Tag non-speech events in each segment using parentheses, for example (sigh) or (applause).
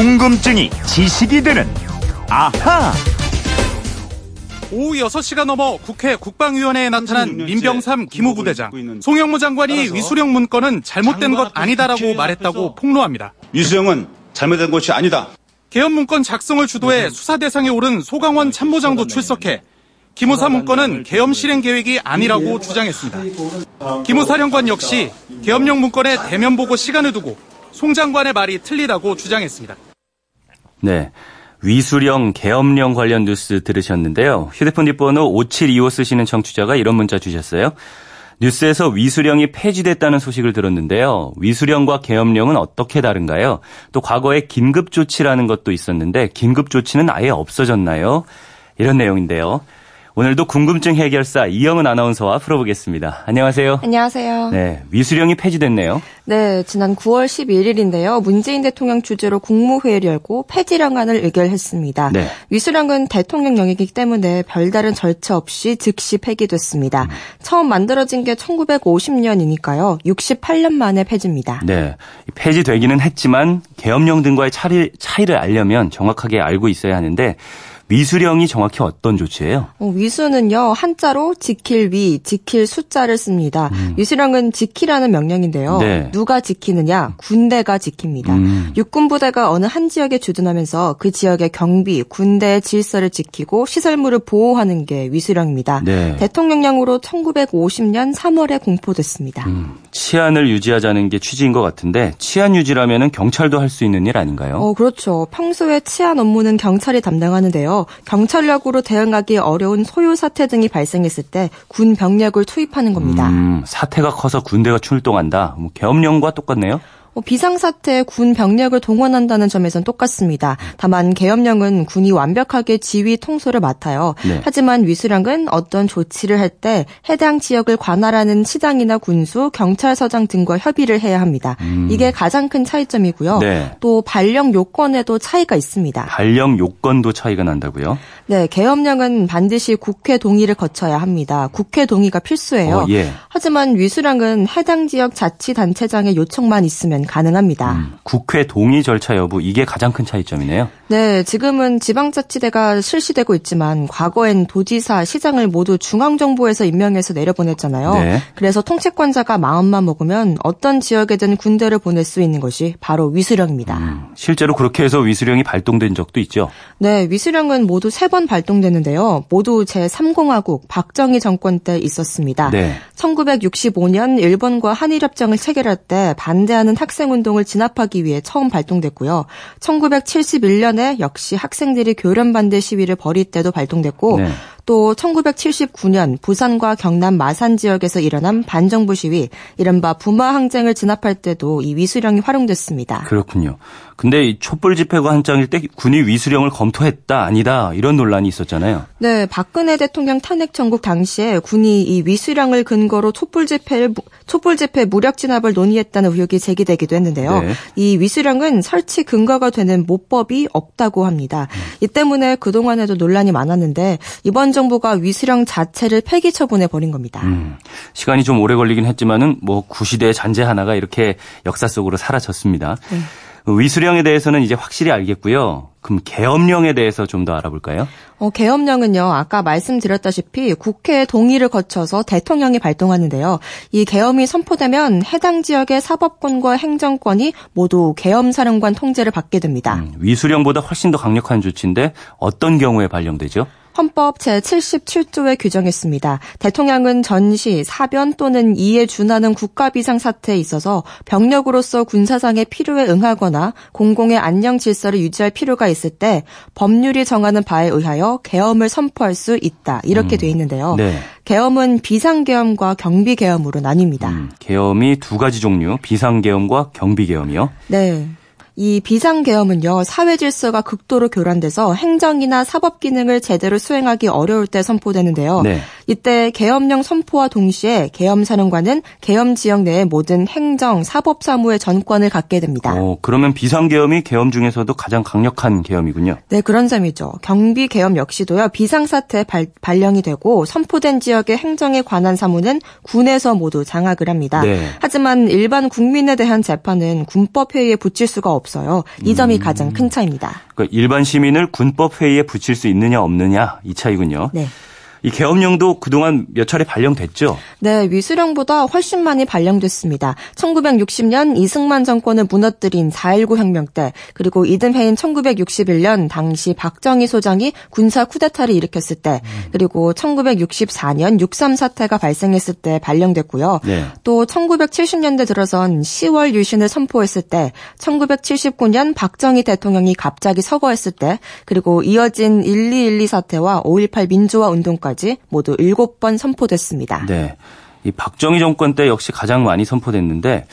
궁금증이 지식이 되는 아하. 오후 6시가 넘어 국회 국방위원회에 나타난 민병삼 기무부대장. 송영무 장관이 위수령 문건은 잘못된 것 아니다라고 말했다고 폭로합니다. 위수령은 잘못된 것이 아니다. 개헌 문건 작성을 주도해 수사 대상에 오른 소강원 참모장도 출석해 기무사 문건은 계엄 실행 계획이 아니라고 주장했습니다. 기무사령관 역시 계엄령 문건에 대면 보고 시간을 두고 송 장관의 말이 틀리다고 주장했습니다. 네. 위수령, 계엄령 관련 뉴스 들으셨는데요. 휴대폰 뒷번호 5725 쓰시는 청취자가 이런 문자 주셨어요. 뉴스에서 위수령이 폐지됐다는 소식을 들었는데요. 위수령과 계엄령은 어떻게 다른가요? 또 과거에 긴급조치라는 것도 있었는데 긴급조치는 아예 없어졌나요? 이런 내용인데요. 오늘도 궁금증 해결사 이영은 아나운서와 풀어보겠습니다. 안녕하세요. 안녕하세요. 네, 위수령이 폐지됐네요. 네, 지난 9월 11일인데요. 문재인 대통령 주재로 국무회의를 열고 폐지령안을 의결했습니다. 네. 위수령은 대통령령이기 때문에 별다른 절차 없이 즉시 폐기됐습니다. 음. 처음 만들어진 게 1950년이니까요. 68년 만에 폐지입니다. 네, 폐지되기는 했지만 계엄령 등과의 차이, 차이를 알려면 정확하게 알고 있어야 하는데 위수령이 정확히 어떤 조치예요? 어, 위수는요 한자로 지킬 위, 지킬 숫자를 씁니다. 음. 위수령은 지키라는 명령인데요. 네. 누가 지키느냐? 군대가 지킵니다. 음. 육군 부대가 어느 한 지역에 주둔하면서 그 지역의 경비, 군대의 질서를 지키고 시설물을 보호하는 게 위수령입니다. 네. 대통령령으로 1950년 3월에 공포됐습니다. 음. 치안을 유지하자는 게 취지인 것 같은데 치안 유지라면 경찰도 할 수 있는 일 아닌가요? 어, 그렇죠. 평소에 치안 업무는 경찰이 담당하는데요. 경찰력으로 대응하기 어려운 소요 사태 등이 발생했을 때 군 병력을 투입하는 겁니다. 음, 사태가 커서 군대가 출동한다. 뭐 계엄령과 똑같네요. 뭐 비상사태에 군 병력을 동원한다는 점에선 똑같습니다. 다만 계엄령은 군이 완벽하게 지휘 통솔을 맡아요. 네. 하지만 위수령은 어떤 조치를 할 때 해당 지역을 관할하는 시장이나 군수, 경찰서장 등과 협의를 해야 합니다. 음. 이게 가장 큰 차이점이고요. 네. 또 발령 요건에도 차이가 있습니다. 발령 요건도 차이가 난다고요? 네, 계엄령은 반드시 국회 동의를 거쳐야 합니다. 국회 동의가 필수예요. 어, 예. 하지만 위수령은 해당 지역 자치단체장의 요청만 있으면 가능합니다. 음, 국회 동의 절차 여부 이게 가장 큰 차이점이네요. 네, 지금은 지방자치대가 실시되고 있지만 과거엔 도지사, 시장을 모두 중앙정부에서 임명해서 내려보냈잖아요. 네. 그래서 통치권자가 마음만 먹으면 어떤 지역에든 군대를 보낼 수 있는 것이 바로 위수령입니다. 음, 실제로 그렇게 해서 위수령이 발동된 적도 있죠. 네, 위수령은 모두 세 번 발동되는데요. 모두 제3공화국 박정희 정권 때 있었습니다. 네. 1965년 일본과 한일협정을 체결할 때 반대하는 학 생운동을 진압하기 위해 처음 발동됐고요. 1971년에 역시 학생들이 교련 반대 시위를 벌일 때도 발동됐고 네. 또 1979년 부산과 경남 마산 지역에서 일어난 반정부 시위, 이른바 부마 항쟁을 진압할 때도 이 위수령이 활용됐습니다. 그렇군요. 근데 이 촛불 집회가 한창일 때 군이 위수령을 검토했다 아니다 이런 논란이 있었잖아요. 네, 박근혜 대통령 탄핵 정국 당시에 군이 이 위수령을 근거로 촛불 집회를 촛불 집회 무력 진압을 논의했다는 의혹이 제기되기도 했는데요. 네. 이 위수령은 설치 근거가 되는 모법이 없다고 합니다. 음. 이 때문에 그동안에도 논란이 많았는데 이번 정부가 위수령 자체를 폐기 처분해 버린 겁니다. 음, 시간이 좀 오래 걸리긴 했지만은 뭐 구시대의 잔재 하나가 이렇게 역사 속으로 사라졌습니다. 네. 위수령에 대해서는 이제 확실히 알겠고요. 그럼 계엄령에 대해서 좀 더 알아볼까요? 어, 계엄령은요, 아까 말씀드렸다시피 국회 동의를 거쳐서 대통령이 발동하는데요. 이 계엄이 선포되면 해당 지역의 사법권과 행정권이 모두 계엄사령관 통제를 받게 됩니다. 음, 위수령보다 훨씬 더 강력한 조치인데 어떤 경우에 발령되죠? 헌법 제77조에 규정했습니다. 대통령은 전시, 사변 또는 이에 준하는 국가 비상 사태에 있어서 병력으로서 군사상의 필요에 응하거나 공공의 안녕 질서를 유지할 필요가 있을 때 법률이 정하는 바에 의하여 계엄을 선포할 수 있다. 이렇게 음, 돼 있는데요. 네. 계엄은 비상계엄과 경비계엄으로 나뉩니다. 음, 계엄이 두 가지 종류, 비상계엄과 경비계엄이요? 네. 이 비상계엄은요, 사회 질서가 극도로 교란돼서 행정이나 사법 기능을 제대로 수행하기 어려울 때 선포되는데요. 네. 이때 계엄령 선포와 동시에 계엄사령관은 계엄 지역 내의 모든 행정, 사법 사무의 전권을 갖게 됩니다. 어, 그러면 비상계엄이 계엄 중에서도 가장 강력한 계엄이군요. 네, 그런 점이죠. 경비 계엄 역시도요, 비상사태 발, 발령이 되고 선포된 지역의 행정에 관한 사무는 군에서 모두 장악을 합니다. 네. 하지만 일반 국민에 대한 재판은 군법회의에 붙일 수가 없습니다. 없어요. 이 점이 음. 가장 큰 차이입니다. 그러니까 일반 시민을 군법 회의에 붙일 수 있느냐 없느냐 이 차이군요. 네. 이 계엄령도 그동안 몇 차례 발령됐죠? 네, 위수령보다 훨씬 많이 발령됐습니다. 1960년 이승만 정권을 무너뜨린 4.19 혁명 때, 그리고 이듬해인 1961년 당시 박정희 소장이 군사 쿠데타를 일으켰을 때, 그리고 1964년 6.3 사태가 발생했을 때 발령됐고요. 네. 또 1970년대 들어선 10월 유신을 선포했을 때, 1979년 박정희 대통령이 갑자기 서거했을 때, 그리고 이어진 1212 사태와 5.18 민주화 운동까지 모두 7번 선포됐습니다. 네. 이 박정희 정권 때 역시 가장 많이 선포됐는데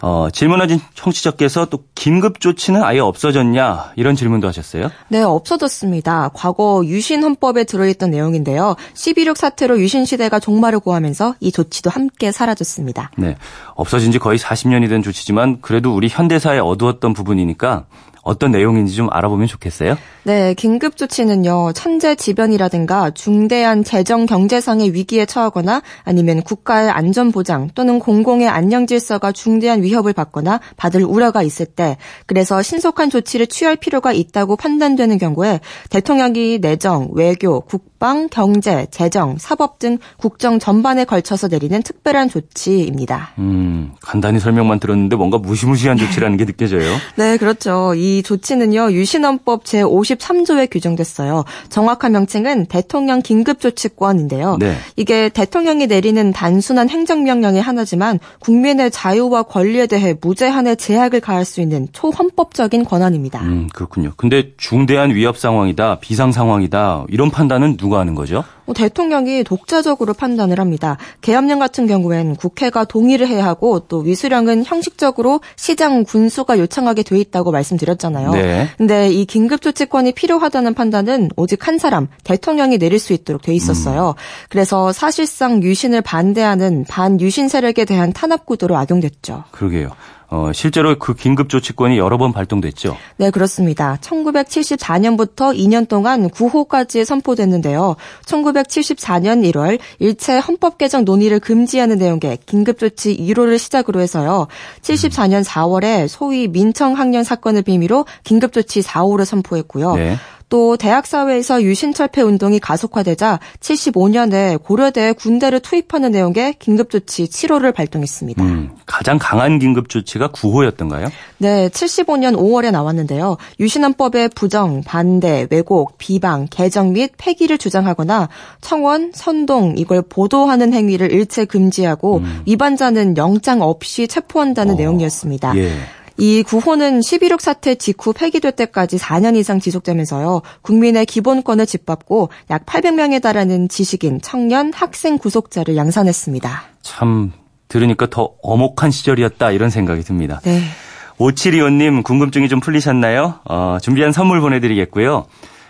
어, 질문하신 청취자께서 또 긴급 조치는 아예 없어졌냐 이런 질문도 하셨어요? 네, 없어졌습니다. 과거 유신 헌법에 들어있던 내용인데요. 12.6 사태로 유신 시대가 종말을 고하면서 이 조치도 함께 사라졌습니다. 네, 없어진 지 거의 40년이 된 조치지만 그래도 우리 현대사에 어두웠던 부분이니까 어떤 내용인지 좀 알아보면 좋겠어요? 네, 긴급 조치는요, 천재지변이라든가 중대한 재정 경제상의 위기에 처하거나 아니면 국가의 안전 보장 또는 공공의 안녕 질서가 중대한 위협을 받거나 받을 우려가 있을 때, 그래서 신속한 조치를 취할 필요가 있다고 판단되는 경우에 대통령이 내정, 외교, 국 방, 경제, 재정, 사법 등 국정 전반에 걸쳐서 내리는 특별한 조치입니다. 음, 간단히 설명만 들었는데 뭔가 무시무시한 조치라는 게 느껴져요. (laughs) 네, 그렇죠. 이 조치는요, 유신헌법 제50 23조에 규정됐어요. 정확한 명칭은 대통령 긴급조치권인데요. 네. 이게 대통령이 내리는 단순한 행정명령이 하나지만 국민의 자유와 권리에 대해 무제한의 제약을 가할 수 있는 초헌법적인 권한입니다. 음, 그렇군요. 근데 중대한 위협 상황이다, 비상 상황이다 이런 판단은 누가 하는 거죠? 뭐 대통령이 독자적으로 판단을 합니다. 계엄령 같은 경우엔 국회가 동의를 해야 하고 또 위수령은 형식적으로 시장 군수가 요청하게 돼 있다고 말씀드렸잖아요. 네. 근데 이 긴급조치권이 필요하다는 판단은 오직 한 사람 대통령이 내릴 수 있도록 돼 있었어요. 음. 그래서 사실상 유신을 반대하는 반유신 세력에 대한 탄압 구도로 악용됐죠. 그러게요. 어, 실제로 그 긴급조치권이 여러 번 발동됐죠? 네, 그렇습니다. 1974년부터 2년 동안 9호까지 선포됐는데요. 1974년 1월 일체 헌법 개정 논의를 금지하는 내용의 긴급조치 1호를 시작으로 해서요. 74년 4월에 소위 민청 학년 사건을 빌미로 긴급조치 4호를 선포했고요. 네. 또 대학 사회에서 유신철폐 운동이 가속화되자 75년에 고려대 군대를 투입하는 내용의 긴급조치 7호를 발동했습니다. 음, 가장 강한 긴급조치가 9호였던가요? 네, 75년 5월에 나왔는데요. 유신헌법의 부정, 반대, 왜곡, 비방, 개정 및 폐기를 주장하거나 청원, 선동 이걸 보도하는 행위를 일체 금지하고 음. 위반자는 영장 없이 체포한다는 어, 내용이었습니다. 예. 이 구호는 11.6 사태 직후 폐기될 때까지 4년 이상 지속되면서요. 국민의 기본권을 짓밟고 약 800명에 달하는 지식인, 청년, 학생 구속자를 양산했습니다. 참 들으니까 더 어목한 시절이었다 이런 생각이 듭니다. 네. 5725님 궁금증이 좀 풀리셨나요? 어, 준비한 선물 보내드리겠고요.